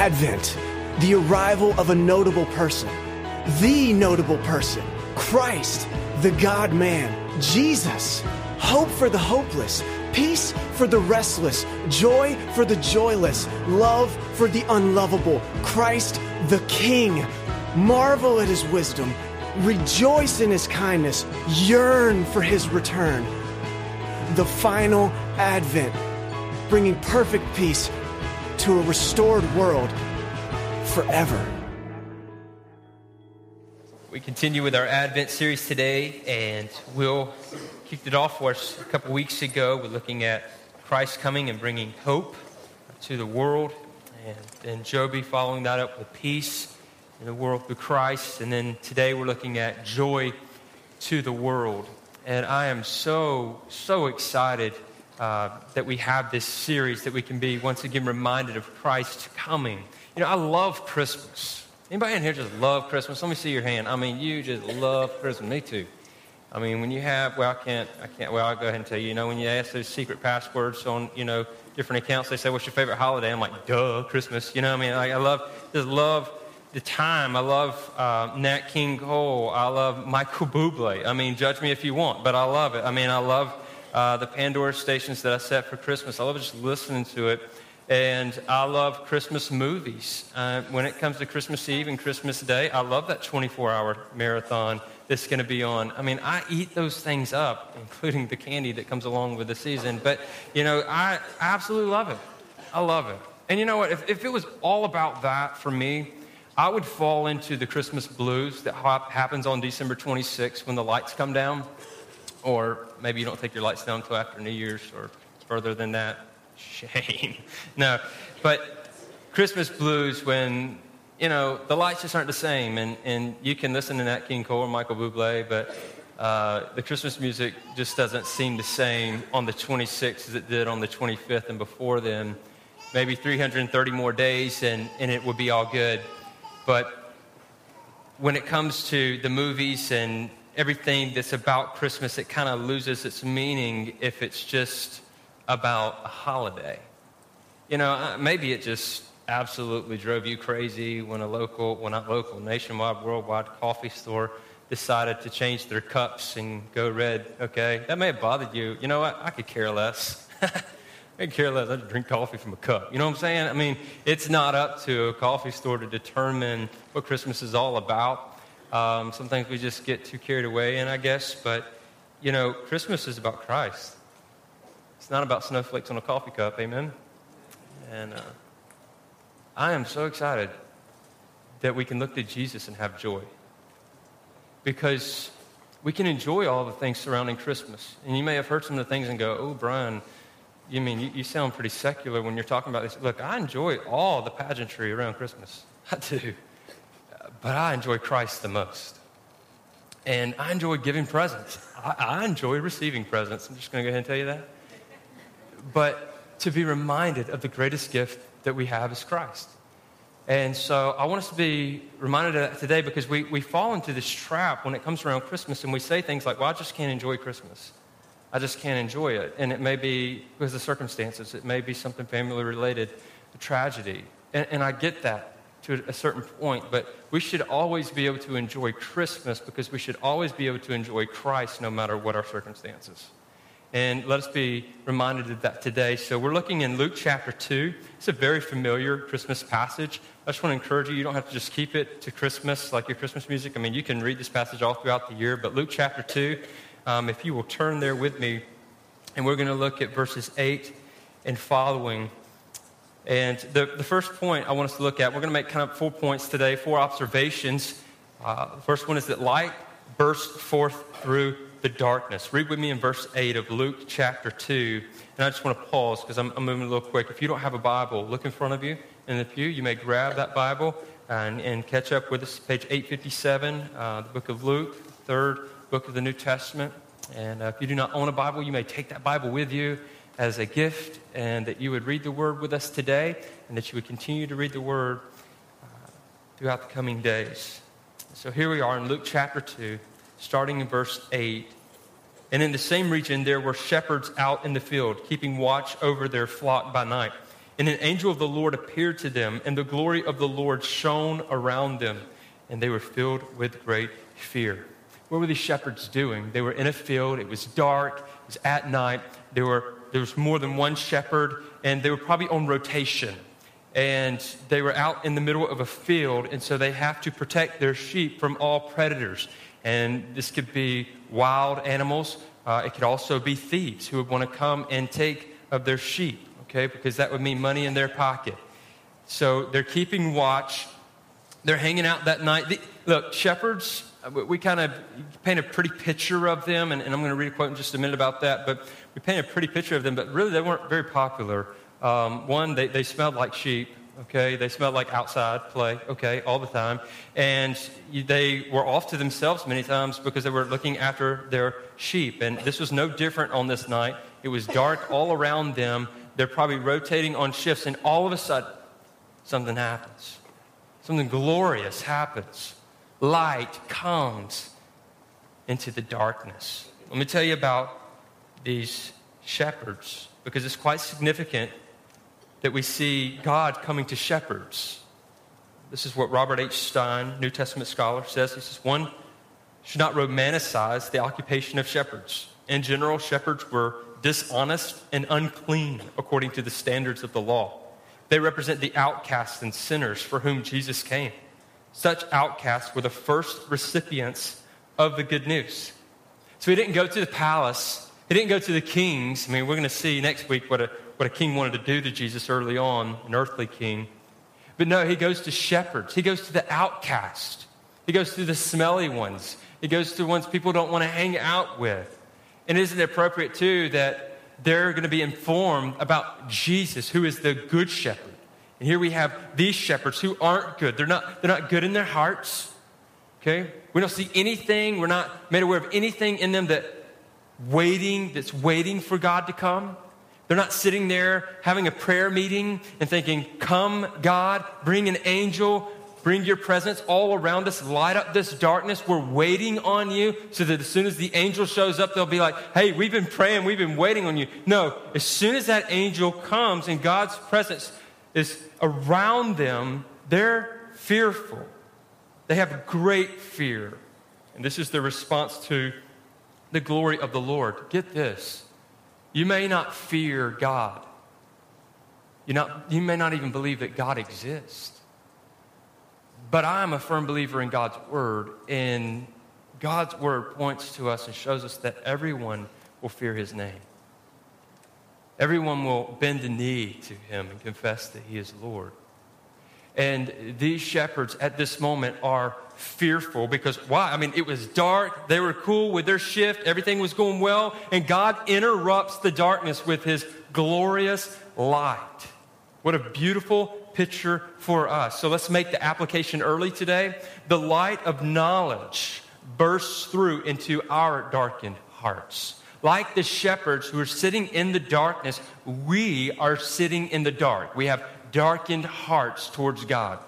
Advent, the arrival of a notable person, the notable person, Christ, the God man, Jesus, hope for the hopeless, peace for the restless, joy for the joyless, love for the unlovable, Christ the King. Marvel at his wisdom, rejoice in his kindness, yearn for his return. The final advent, bringing perfect peace to a restored world forever. We continue with our Advent series today, and Will kicked it off for us a couple weeks ago. We're looking at Christ coming and bringing hope to the world, and then Joby following that up with peace in the world through Christ. And then today we're looking at joy to the world. And I am so, so excited uh, that we have this series that we can be once again reminded of Christ coming. You know, I love Christmas. Anybody in here just love Christmas? Let me see your hand. I mean, you just love Christmas. Me too. I mean, when you have, well, I can't, I can't, well, I'll go ahead and tell you, you know, when you ask those secret passwords on, you know, different accounts, they say, what's your favorite holiday? I'm like, duh, Christmas. You know what I mean? I, I love, just love the time. I love uh, Nat King Cole. I love Michael Bublé. I mean, judge me if you want, but I love it. I mean, I love uh, the Pandora stations that I set for Christmas. I love just listening to it. And I love Christmas movies. Uh, when it comes to Christmas Eve and Christmas Day, I love that 24 hour marathon that's going to be on. I mean, I eat those things up, including the candy that comes along with the season. But, you know, I, I absolutely love it. I love it. And you know what? If, if it was all about that for me, I would fall into the Christmas blues that happens on December 26th when the lights come down. Or maybe you don't take your lights down until after New Year's or further than that. Shame. no. But Christmas blues when, you know, the lights just aren't the same. And, and you can listen to Nat King Cole or Michael Bublé, but uh, the Christmas music just doesn't seem the same on the 26th as it did on the 25th and before then. Maybe 330 more days and, and it would be all good. But when it comes to the movies and everything that's about Christmas, it kind of loses its meaning if it's just about a holiday. You know, uh, maybe it just absolutely drove you crazy when a local, well, not local, nationwide, worldwide coffee store decided to change their cups and go red, okay? That may have bothered you. You know what? I could care less. I could care less. I just drink coffee from a cup. You know what I'm saying? I mean, it's not up to a coffee store to determine what Christmas is all about. Um, sometimes we just get too carried away in, I guess. But, you know, Christmas is about Christ. It's not about snowflakes on a coffee cup. Amen? And uh, I am so excited that we can look to Jesus and have joy. Because we can enjoy all the things surrounding Christmas. And you may have heard some of the things and go, oh, Brian, you mean you, you, sound pretty secular when you're talking about this. Look, I enjoy all the pageantry around Christmas. I do. But I enjoy Christ the most. And I enjoy giving presents. I, I enjoy receiving presents. I'm just going to go ahead and tell you that. But to be reminded of the greatest gift that we have is Christ. And so I want us to be reminded of that today because we, we fall into this trap when it comes around Christmas and we say things like, well, I just can't enjoy Christmas. I just can't enjoy it. And it may be because of the circumstances, it may be something family related, a tragedy. And, and I get that to a certain point, but we should always be able to enjoy Christmas because we should always be able to enjoy Christ no matter what our circumstances. And let us be reminded of that today. So we're looking in Luke chapter 2. It's a very familiar Christmas passage. I just want to encourage you, you don't have to just keep it to Christmas like your Christmas music. I mean, you can read this passage all throughout the year, but Luke chapter 2, um, if you will turn there with me, and we're going to look at verses 8 and following. And the, the first point I want us to look at, we're going to make kind of four points today, four observations. Uh, first one is that light bursts forth through the darkness. Read with me in verse 8 of Luke chapter 2. And I just want to pause because I'm, I'm, moving a little quick. If you don't have a Bible, look in front of you in the pew. You may grab that Bible and, and catch up with us, page 857, uh, the book of Luke, third book of the New Testament. And uh, if you do not own a Bible, you may take that Bible with you as a gift and that you would read the Word with us today and that you would continue to read the Word uh, throughout the coming days. So here we are in Luke chapter 2, starting in verse 8. And in the same region, there were shepherds out in the field, keeping watch over their flock by night. and an angel of the Lord appeared to them, and the glory of the Lord shone around them, and they were filled with great fear. What were these shepherds doing? They were in a field, it was dark, it was at night, there, were, there was more than one shepherd, and they were probably on rotation. And they were out in the middle of a field, and so they have to protect their sheep from all predators. And this could be wild animals, uh, it could also be thieves who would want to come and take of their sheep, okay, because that would mean money in their pocket. So they're keeping watch. They're hanging out that night. The, look, shepherds, we kind of paint a pretty picture of them, and, and I'm going to read a quote in just a minute about that, but we paint a pretty picture of them, but really they weren't very popular. Um, one, they, they smelled like sheep okay? They smelled like outside play, okay, all the time. And they were off to themselves many times because they were looking after their sheep. And this was no different on this night. It was dark all around them. They're probably rotating on shifts, and all of a sudden, something happens. Something glorious happens. Light comes into the darkness. Let me tell you about these shepherds because it's quite significant that we see God coming to shepherds. This is what Robert H. Stein, New Testament scholar, says. He says, one should not romanticize the occupation of shepherds. In general, shepherds were dishonest and unclean according to the standards of the law. They represent the outcasts and sinners for whom Jesus came. Such outcasts were the first recipients of the good news. So he didn't go to the palace, he didn't go to the kings. I mean, we're going to see next week what a what a king wanted to do to Jesus early on, an earthly king. But no, he goes to shepherds. He goes to the outcast. He goes to the smelly ones. He goes to ones people don't want to hang out with. And isn't it appropriate, too, that they're going to be informed about Jesus, who is the good shepherd? And here we have these shepherds who aren't good. They're not, they're not good in their hearts. Okay? We don't see anything. We're not made aware of anything in them that waiting, that's waiting for God to come. They're not sitting there having a prayer meeting and thinking, Come, God, bring an angel, bring your presence all around us, light up this darkness. We're waiting on you so that as soon as the angel shows up, they'll be like, Hey, we've been praying, we've been waiting on you. No, as soon as that angel comes and God's presence is around them, they're fearful. They have great fear. And this is the response to the glory of the Lord. Get this you may not fear God. You, not, you may not even believe that God exists. But I am a firm believer in God's word, and God's word points to us and shows us that everyone will fear his name. Everyone will bend the knee to him and confess that he is Lord. And these shepherds at this moment are fearful because why? I mean, it was dark. They were cool with their shift. Everything was going well. And God interrupts the darkness with his glorious light. What a beautiful picture for us. So let's make the application early today. The light of knowledge bursts through into our darkened hearts. Like the shepherds who are sitting in the darkness, we are sitting in the dark. We have darkened hearts towards God.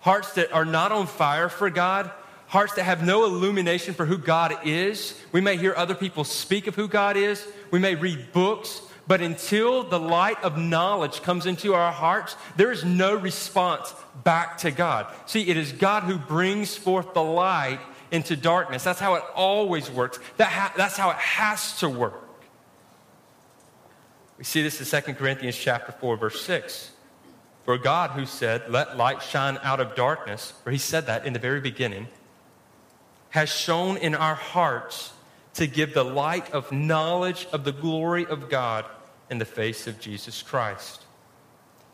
Hearts that are not on fire for God, hearts that have no illumination for who God is. We may hear other people speak of who God is, we may read books, but until the light of knowledge comes into our hearts, there is no response back to God. See, it is God who brings forth the light into darkness. That's how it always works. That ha- that's how it has to work. We see this in 2 Corinthians chapter 4 verse 6. For God, who said, Let light shine out of darkness, for he said that in the very beginning, has shone in our hearts to give the light of knowledge of the glory of God in the face of Jesus Christ.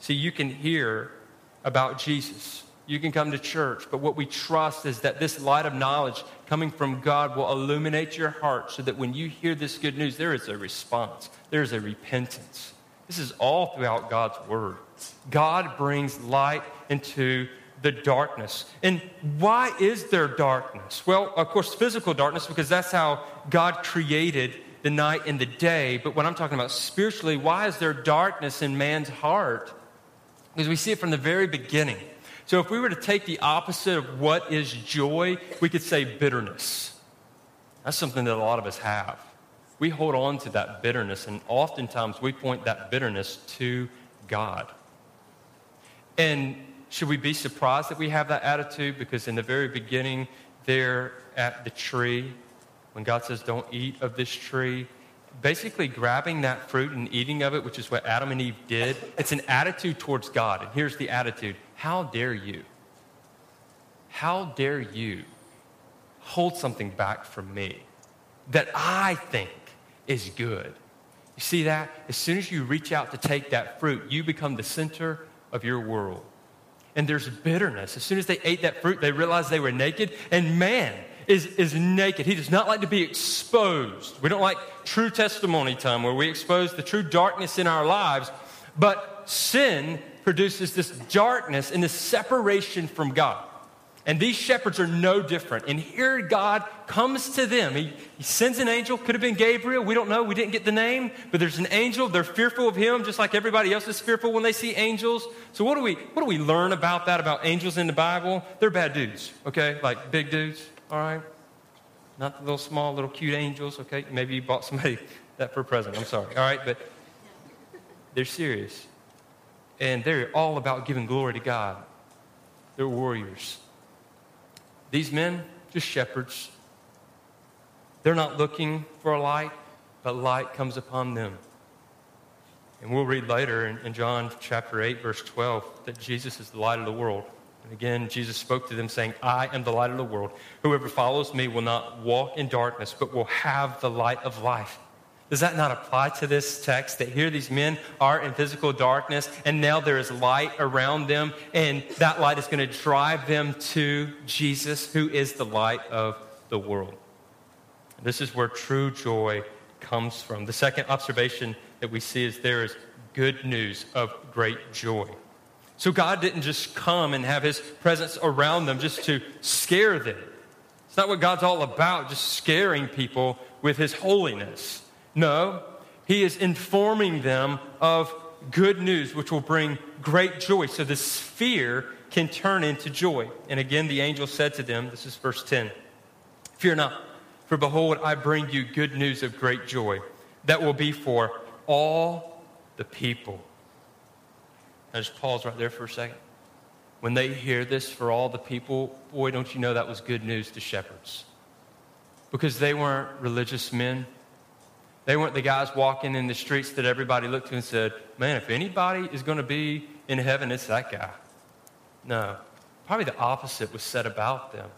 See, you can hear about Jesus. You can come to church, but what we trust is that this light of knowledge coming from God will illuminate your heart so that when you hear this good news, there is a response, there is a repentance. This is all throughout God's word. God brings light into the darkness. And why is there darkness? Well, of course, physical darkness, because that's how God created the night and the day. But what I'm talking about spiritually, why is there darkness in man's heart? Because we see it from the very beginning. So if we were to take the opposite of what is joy, we could say bitterness. That's something that a lot of us have. We hold on to that bitterness, and oftentimes we point that bitterness to God. And should we be surprised that we have that attitude? Because in the very beginning, there at the tree, when God says, don't eat of this tree, basically grabbing that fruit and eating of it, which is what Adam and Eve did, it's an attitude towards God. And here's the attitude How dare you? How dare you hold something back from me that I think is good? You see that? As soon as you reach out to take that fruit, you become the center of your world. And there's bitterness. As soon as they ate that fruit, they realized they were naked. And man is, is naked. He does not like to be exposed. We don't like true testimony time where we expose the true darkness in our lives. But sin produces this darkness and this separation from God. And these shepherds are no different. And here God comes to them. He, he, sends an angel, could have been Gabriel. We don't know. We didn't get the name. But there's an angel. They're fearful of him, just like everybody else is fearful when they see angels. So what do we what do we learn about that, about angels in the Bible? They're bad dudes, okay? Like big dudes, all right? Not the little small, little cute angels, okay? Maybe you bought somebody that for a present. I'm sorry, all right? But they're serious. And they're all about giving glory to God. They're warriors. These men, just shepherds. They're not looking for a light, but light comes upon them. And we'll read later in, in, John chapter 8, verse 12, that Jesus is the light of the world. And again, Jesus spoke to them, saying, I am the light of the world. Whoever follows me will not walk in darkness, but will have the light of life. Does that not apply to this text that here these men are in physical darkness and now there is light around them and that light is going to drive them to Jesus, who is the light of the world? This is where true joy comes from. The second observation that we see is there is good news of great joy. So God didn't just come and have his presence around them just to scare them. It's not what God's all about, just scaring people with his holiness. No, he is informing them of good news, which will bring great joy. So this fear can turn into joy. And again, the angel said to them, this is verse 10 Fear not, for behold, I bring you good news of great joy that will be for all the people. I just pause right there for a second. When they hear this for all the people, boy, don't you know that was good news to shepherds. Because they weren't religious men they weren't the guys walking in the streets that everybody looked to and said, Man, if anybody is going to be in heaven, it's that guy. No. Probably the opposite was said about them.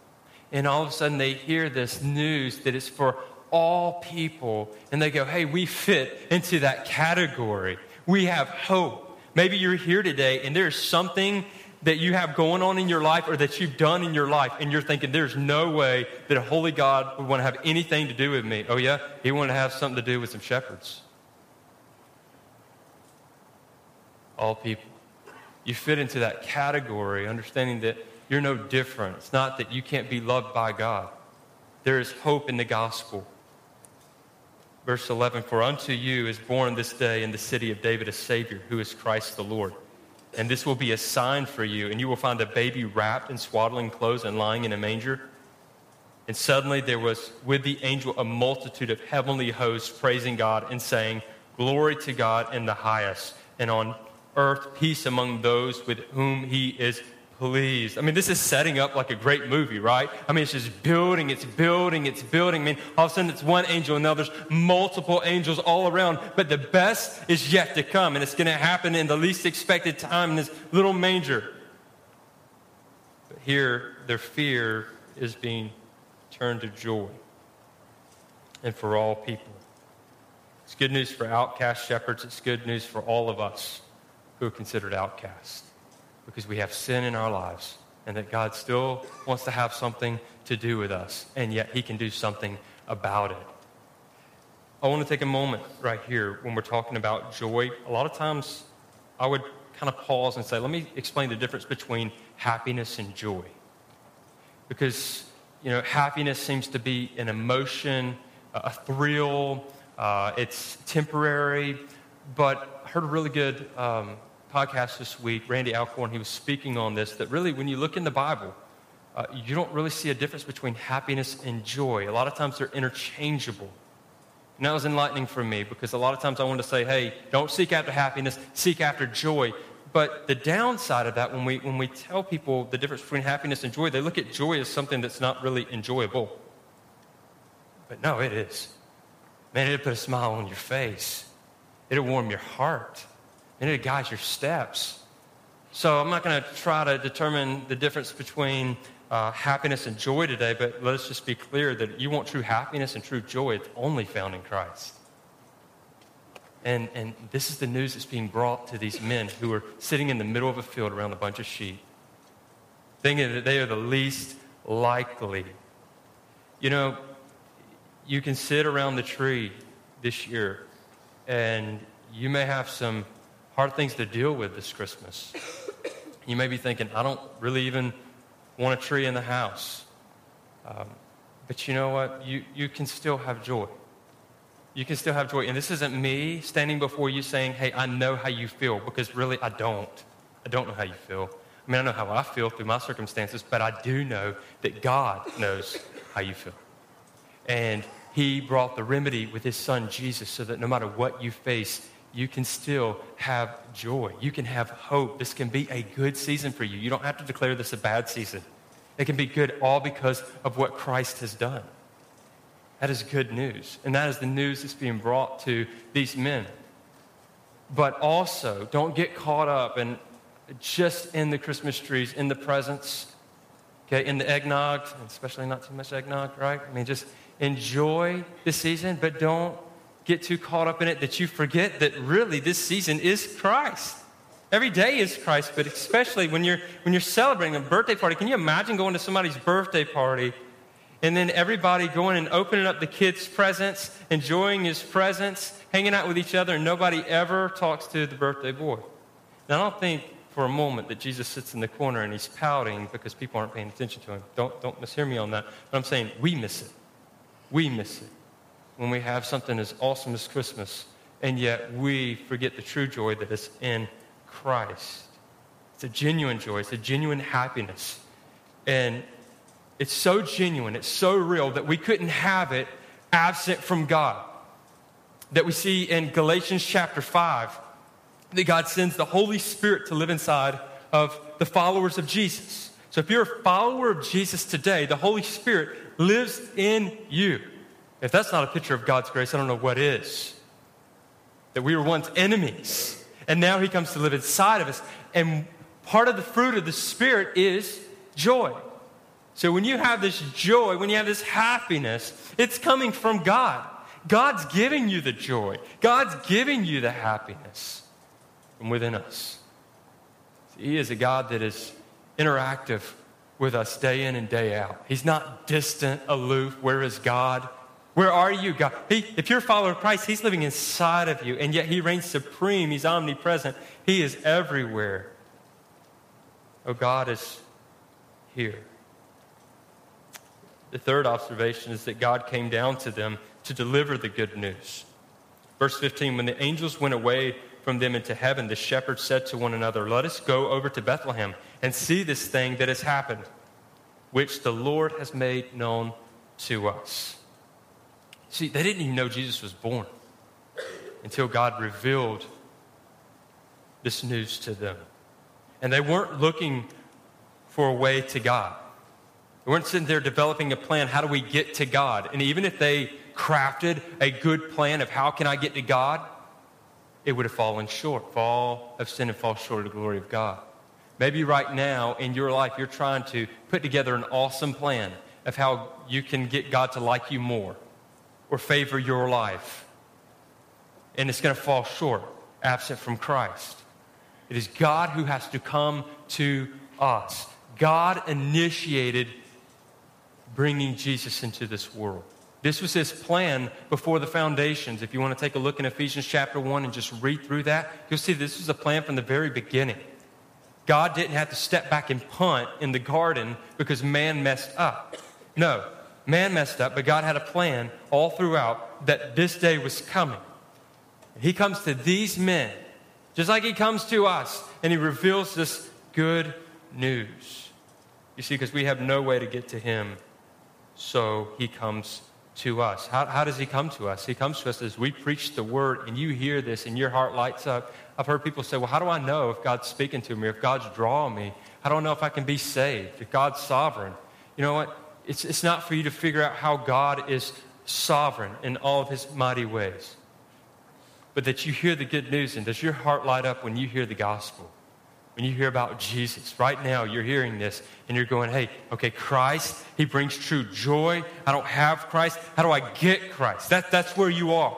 And all of a sudden they hear this news that it's for all people. And they go, Hey, we fit into that category. We have hope. Maybe you're here today and there's something that you have going on in your life or that you've done in your life, and you're thinking, there's no way that a holy God would want to have anything to do with me. Oh, yeah? He wanted to have something to do with some shepherds. All people. You fit into that category, understanding that you're no different. It's not that you can't be loved by God, there is hope in the gospel. Verse 11 For unto you is born this day in the city of David a Savior, who is Christ the Lord. And this will be a sign for you, and you will find a baby wrapped in swaddling clothes and lying in a manger. And suddenly there was with the angel a multitude of heavenly hosts praising God and saying, Glory to God in the highest, and on earth peace among those with whom he is pleased. I mean, this is setting up like a great movie, right? I mean, it's just building, it's building, it's building. I mean, all of a sudden it's one angel, and now there's multiple angels all around. But the best is yet to come, and it's going to happen in the least expected time in this little manger. But here, their fear is being turned to joy, and for all people. It's good news for outcast shepherds. It's good news for all of us who are considered outcasts because we have sin in our lives and that God still wants to have something to do with us, and yet He can do something about it. I want to take a moment right here when we're talking about joy. A lot of times I would kind of pause and say, let me explain the difference between happiness and joy. Because, you know, happiness seems to be an emotion, a thrill, uh, it's temporary, but I heard a really good um, podcast this week, Randy Alcorn, he was speaking on this that really, when you look in the Bible, uh, you don't really see a difference between happiness and joy. A lot of times they're interchangeable. And that was enlightening for me because a lot of times I want to say, hey, don't seek after happiness, seek after joy. but the downside of that, when we, when we tell people the difference between happiness and joy, they look at joy as something that's not really enjoyable. But no, it is. Man, it'll put a smile on your face. It'll warm your heart. And it'll guide your steps. So I'm not going to try to determine the difference between uh, happiness and joy today, but let's just be clear that you want true happiness and true joy, it's only found in Christ. And, and this is the news that's being brought to these men who are sitting in the middle of a field around a bunch of sheep, thinking that they are the least likely. You know, you can sit around the tree this year and you may have some hard things to deal with this Christmas. You may be thinking, I don't really even want a tree in the house. Um, but you know what? You, you can still have joy. You can still have joy. And this isn't me standing before you saying, hey, I know how you feel, because really I don't. I don't know how you feel. I mean, I know how I feel through my circumstances, but I do know that God knows how you feel. And He brought the remedy with His Son, Jesus, so that no matter what you face, you can still have joy. You can have hope. This can be a good season for you. You don't have to declare this a bad season. It can be good all because of what Christ has done. That is good news. And that is the news that's being brought to these men. But also, don't get caught up in just in the Christmas trees, in the presents, okay, in the eggnog, especially not too much eggnog, right? I mean, just enjoy the season, but don't get too caught up in it that you forget that really this season is Christ. Every day is Christ, but especially when you're, when you're celebrating a birthday party. Can you imagine going to somebody's birthday party and then everybody going and opening up the kids' presents, enjoying his presents, hanging out with each other, and nobody ever talks to the birthday boy? Now, I don't think for a moment that Jesus sits in the corner and he's pouting because people aren't paying attention to him. Don't, don't mishear me on that. But I'm saying we miss it. We miss it when we have something as awesome as Christmas, and yet we forget the true joy that is in Christ. It's a genuine joy, it's a genuine happiness. And it's so genuine, it's so real that we couldn't have it absent from God. That we see in Galatians chapter 5 that God sends the Holy Spirit to live inside of the followers of Jesus. So if you're a follower of Jesus today, the Holy Spirit lives in you. If that's not a picture of God's grace, I don't know what is. That we were once enemies, and now He comes to live inside of us. And part of the fruit of the Spirit is joy. So when you have this joy, when you have this happiness, it's coming from God. God's giving you the joy, God's giving you the happiness from within us. He is a God that is interactive with us day in and day out. He's not distant, aloof. Where is God? Where are you, God? He, if you're a follower of Christ, He's living inside of you, and yet He reigns supreme. He's omnipresent. He is everywhere. Oh, God is here. The third observation is that God came down to them to deliver the good news. Verse 15 When the angels went away from them into heaven, the shepherds said to one another, Let us go over to Bethlehem and see this thing that has happened, which the Lord has made known to us. See, they didn't even know Jesus was born until God revealed this news to them. And they weren't looking for a way to God. They weren't sitting there developing a plan, how do we get to God? And even if they crafted a good plan of how can I get to God, it would have fallen short. Fall of sin and fall short of the glory of God. Maybe right now in your life, you're trying to put together an awesome plan of how you can get God to like you more or favor your life. And it's going to fall short, absent from Christ. It is God who has to come to us. God initiated bringing Jesus into this world. This was his plan before the foundations. If you want to take a look in Ephesians chapter 1 and just read through that, you'll see this was a plan from the very beginning. God didn't have to step back and punt in the garden because man messed up. No, Man messed up, but God had a plan all throughout that this day was coming. He comes to these men, just like He comes to us, and He reveals this good news. You see, because we have no way to get to Him, so He comes to us. How, how does he come to us? He comes to us as we preach the word and you hear this and your heart lights up. I've heard people say, well, how do I know if God's speaking to me if God's drawing me? I don't know if I can be saved, if God's sovereign? You know what? It's, it's not for you to figure out how God is sovereign in all of his mighty ways, but that you hear the good news. And does your heart light up when you hear the gospel? When you hear about Jesus, right now you're hearing this and you're going, hey, okay, Christ, He brings true joy. I don't have Christ. How do I get Christ? That, that's where you are.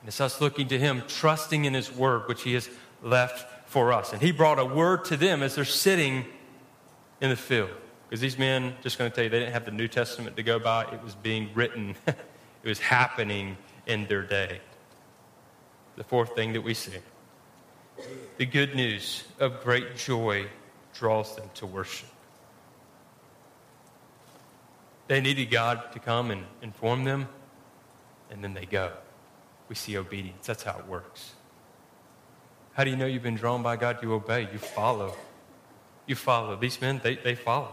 And it's us looking to Him, trusting in His word, which He has left for us. And He brought a word to them as they're sitting in the field. Because these men, just going to tell you, they didn't have the New Testament to go by. It was being written, it was happening in their day. The fourth thing that we see the good news of great joy draws them to worship. They needed God to come and inform them, and then they go. We see obedience. That's how it works. How do you know you've been drawn by God? You obey, you follow. You follow. These men, they, they followed.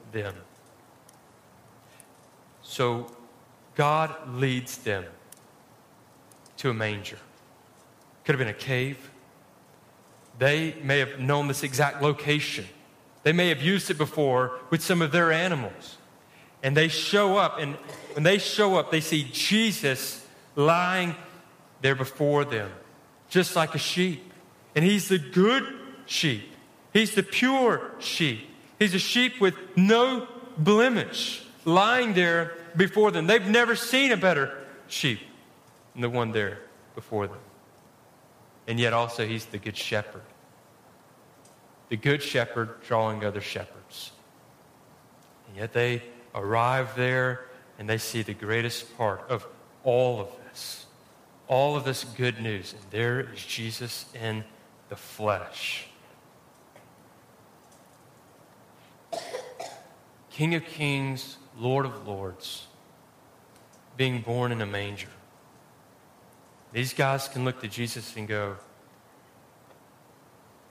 them. So God leads them to a manger. Could have been a cave. They may have known this exact location. They may have used it before with some of their animals. And they show up, and when they show up, they see Jesus lying there before them, just like a sheep. And he's the good sheep, he's the pure sheep. He's a sheep with no blemish lying there before them. They've never seen a better sheep than the one there before them. And yet, also, he's the good shepherd. The good shepherd drawing other shepherds. And yet, they arrive there and they see the greatest part of all of this. All of this good news. And there is Jesus in the flesh. King of kings, Lord of lords, being born in a manger. These guys can look to Jesus and go,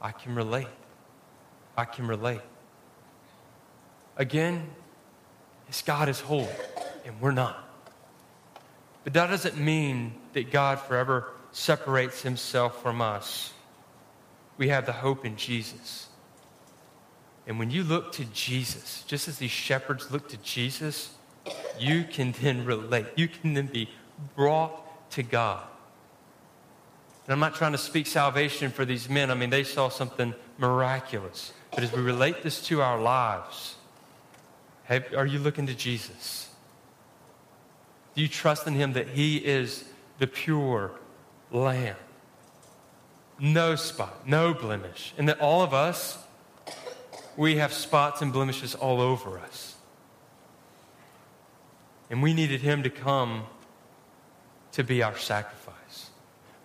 I can relate. I can relate. Again, his God is holy, and we're not. But that doesn't mean that God forever separates himself from us. We have the hope in Jesus. And when you look to Jesus, just as these shepherds look to Jesus, you can then relate. You can then be brought to God. And I'm not trying to speak salvation for these men. I mean, they saw something miraculous. But as we relate this to our lives, have, are you looking to Jesus? Do you trust in him that he is the pure lamb? No spot, no blemish. And that all of us, we have spots and blemishes all over us. And we needed him to come to be our sacrifice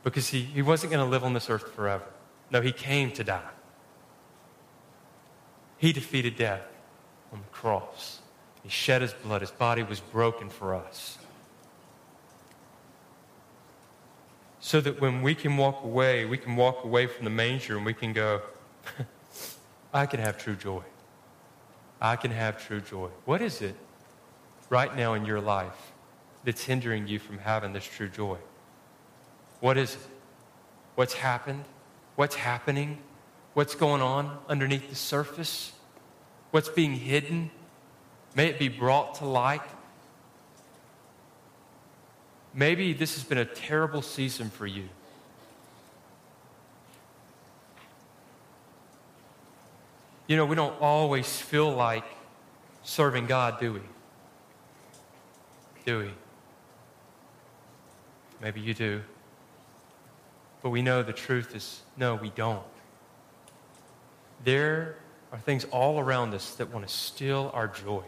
because he, he wasn't going to live on this earth forever. No, he came to die. He defeated death on the cross. He shed his blood. His body was broken for us. So that when we can walk away, we can walk away from the manger and we can go, I can have true joy. I can have true joy. What is it right now in your life that's hindering you from having this true joy? What is it? What's happened? What's happening? What's going on underneath the surface? What's being hidden? May it be brought to light. Maybe this has been a terrible season for you. You know, we don't always feel like serving God, do we? Do we? Maybe you do. But we know the truth is no, we don't. There are things all around us that want to steal our joy.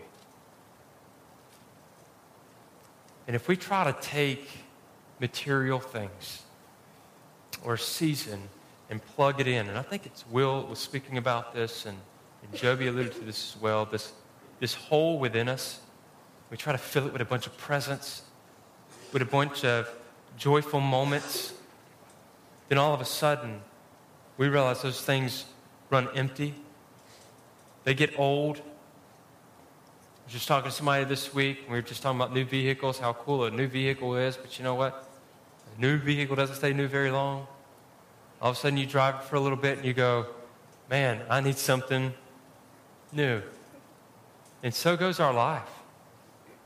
And if we try to take material things or season and plug it in, and I think it's Will was speaking about this, and, and Joby alluded to this as well, this, this hole within us, we try to fill it with a bunch of presents, with a bunch of joyful moments. Then all of a sudden, we realize those things run empty. They get old. I was just talking to somebody this week. We were just talking about new vehicles, how cool a new vehicle is. But you know what? A new vehicle doesn't stay new very long. All of a sudden, you drive it for a little bit and you go, man, I need something new. And so goes our life.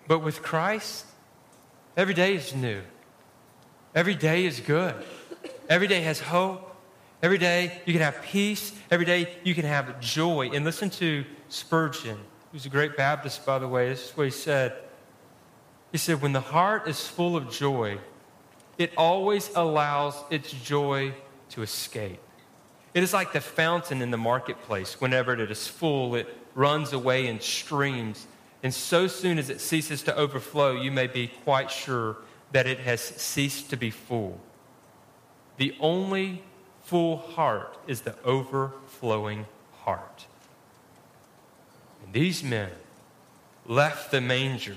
But with Christ, every day is new. Every day is good. Every day has hope. Every day you can have peace. Every day you can have joy. And listen to Spurgeon, who's a great Baptist, by the way. This is what he said. He said, When the heart is full of joy, it always allows its joy to escape. It is like the fountain in the marketplace. Whenever it is full, it runs away in streams. And so soon as it ceases to overflow, you may be quite sure that it has ceased to be full. The only full heart is the overflowing heart. And these men left the manger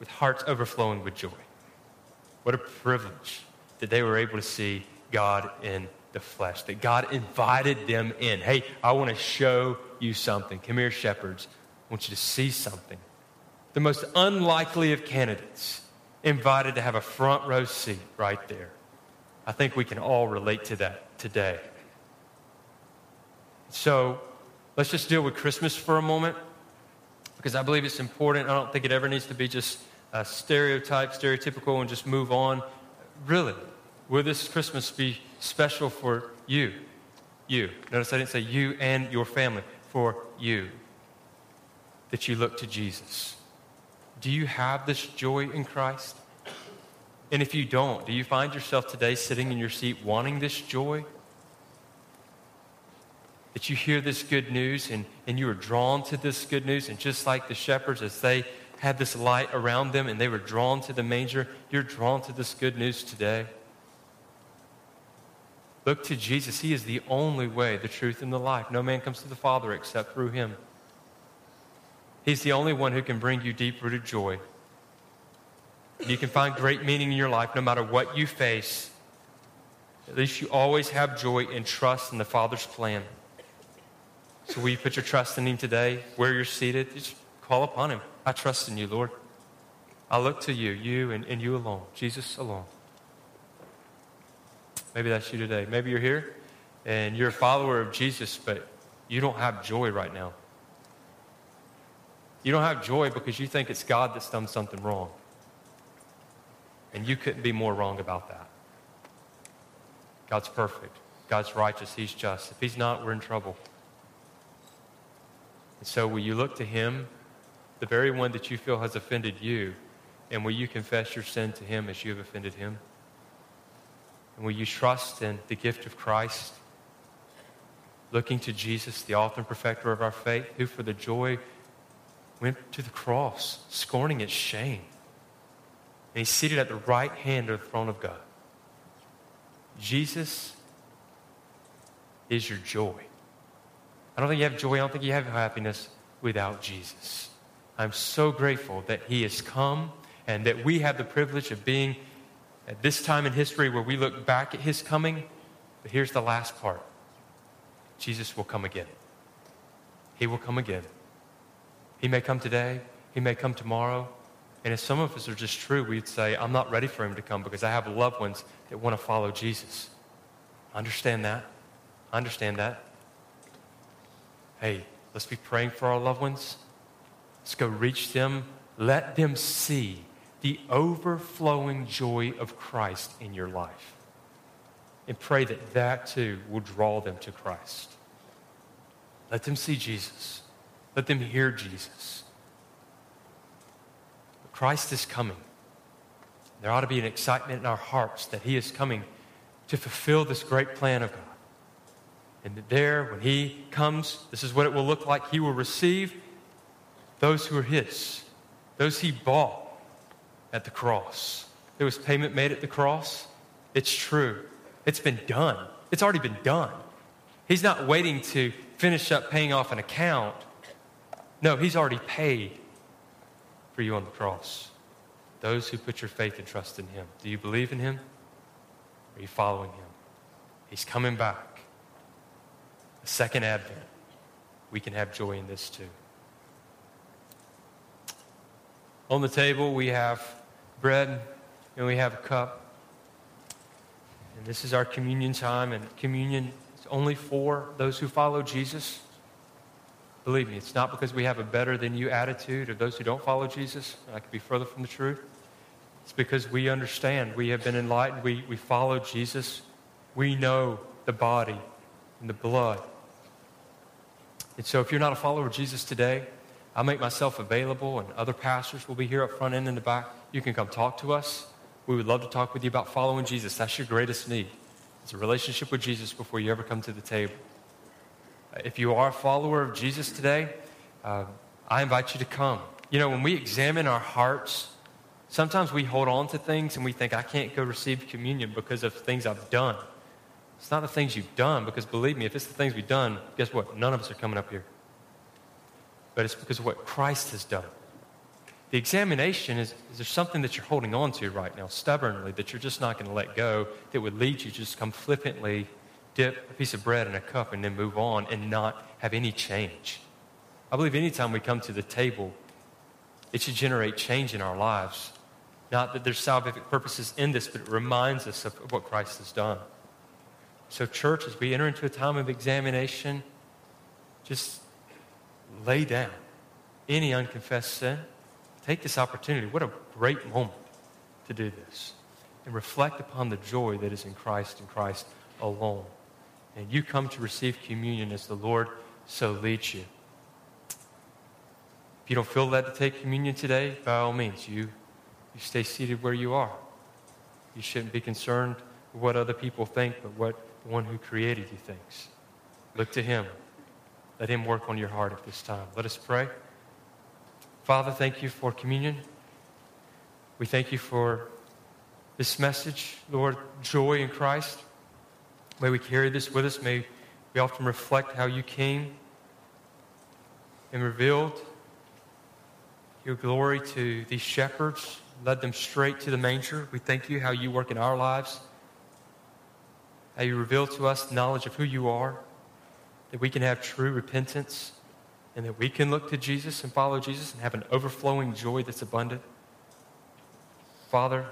with hearts overflowing with joy. What a privilege that they were able to see God in the flesh, that God invited them in. Hey, I want to show you something. Come here, shepherds. I want you to see something. The most unlikely of candidates invited to have a front row seat right there. I think we can all relate to that today. So let's just deal with Christmas for a moment because I believe it's important. I don't think it ever needs to be just a stereotype, stereotypical, and just move on. Really, will this Christmas be special for you? You. Notice I didn't say you and your family, for you. That you look to Jesus. Do you have this joy in Christ? And if you don't, do you find yourself today sitting in your seat wanting this joy? That you hear this good news and, and you are drawn to this good news, and just like the shepherds, as they had this light around them and they were drawn to the manger, you're drawn to this good news today. Look to Jesus. He is the only way, the truth, and the life. No man comes to the Father except through him. He's the only one who can bring you deep rooted joy. You can find great meaning in your life no matter what you face. At least you always have joy and trust in the Father's plan. So will you put your trust in Him today, where you're seated? Just call upon Him. I trust in you, Lord. I look to you, you and, and you alone, Jesus alone. Maybe that's you today. Maybe you're here and you're a follower of Jesus, but you don't have joy right now. You don't have joy because you think it's God that's done something wrong. And you couldn't be more wrong about that. God's perfect. God's righteous. He's just. If He's not, we're in trouble. And so, will you look to Him, the very one that you feel has offended you, and will you confess your sin to Him as you have offended Him? And will you trust in the gift of Christ, looking to Jesus, the author and perfecter of our faith, who for the joy went to the cross, scorning its shame? And he's seated at the right hand of the throne of God. Jesus is your joy. I don't think you have joy, I don't think you have happiness without Jesus. I'm so grateful that he has come and that we have the privilege of being at this time in history where we look back at his coming. But here's the last part Jesus will come again. He will come again. He may come today, he may come tomorrow, and if some of us are just true, we'd say, I'm not ready for him to come because I have loved ones that want to follow Jesus. Understand that. Understand that. Hey, let's be praying for our loved ones. Let's go reach them. Let them see the overflowing joy of Christ in your life. And pray that that too will draw them to Christ. Let them see Jesus. Let them hear Jesus. Christ is coming. There ought to be an excitement in our hearts that He is coming to fulfill this great plan of God. And that there, when He comes, this is what it will look like. He will receive those who are His, those He bought, at the cross. There was payment made at the cross. It's true. It's been done. It's already been done. He's not waiting to finish up paying off an account. No, he's already paid for you on the cross. Those who put your faith and trust in him. Do you believe in him? Are you following him? He's coming back. The second advent. We can have joy in this too. On the table, we have bread and we have a cup. And this is our communion time, and communion is only for those who follow Jesus. Believe me, it's not because we have a better than you attitude of those who don't follow Jesus. I could be further from the truth. It's because we understand. We have been enlightened. We, we follow Jesus. We know the body and the blood. And so if you're not a follower of Jesus today, I'll make myself available, and other pastors will be here up front and in the back. You can come talk to us. We would love to talk with you about following Jesus. That's your greatest need. It's a relationship with Jesus before you ever come to the table. If you are a follower of Jesus today, uh, I invite you to come. You know, when we examine our hearts, sometimes we hold on to things and we think, I can't go receive communion because of things I've done. It's not the things you've done, because believe me, if it's the things we've done, guess what? None of us are coming up here. But it's because of what Christ has done. The examination is, is there something that you're holding on to right now, stubbornly, that you're just not going to let go, that would lead you to just come flippantly dip a piece of bread in a cup and then move on and not have any change. I believe anytime we come to the table, it should generate change in our lives. Not that there's salvific purposes in this, but it reminds us of what Christ has done. So, church, as we enter into a time of examination, just lay down any unconfessed sin. Take this opportunity. What a great moment to do this. And reflect upon the joy that is in Christ and Christ alone and you come to receive communion as the Lord so leads you. If you don't feel led to take communion today, by all means, you, you stay seated where you are. You shouldn't be concerned with what other people think, but what the one who created you thinks. Look to him. Let him work on your heart at this time. Let us pray. Father, thank you for communion. We thank you for this message, Lord, joy in Christ. May we carry this with us. May we often reflect how you came and revealed your glory to these shepherds, led them straight to the manger. We thank you how you work in our lives, how you reveal to us knowledge of who you are, that we can have true repentance, and that we can look to Jesus and follow Jesus and have an overflowing joy that's abundant. Father,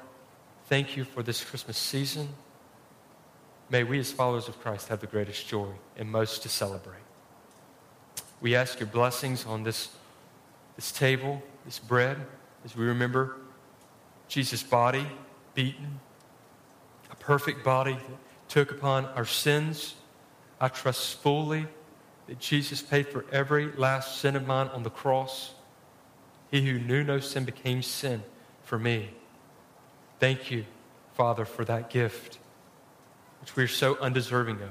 thank you for this Christmas season. May we, as followers of Christ, have the greatest joy and most to celebrate. We ask your blessings on this, this table, this bread, as we remember Jesus' body beaten, a perfect body that took upon our sins. I trust fully that Jesus paid for every last sin of mine on the cross. He who knew no sin became sin for me. Thank you, Father, for that gift which we are so undeserving of.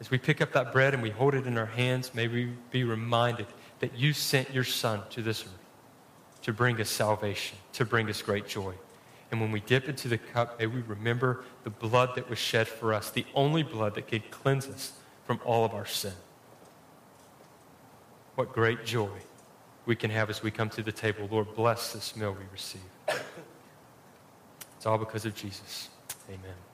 As we pick up that bread and we hold it in our hands, may we be reminded that you sent your Son to this earth to bring us salvation, to bring us great joy. And when we dip into the cup, may we remember the blood that was shed for us, the only blood that could cleanse us from all of our sin. What great joy we can have as we come to the table. Lord, bless this meal we receive. It's all because of Jesus. Amen.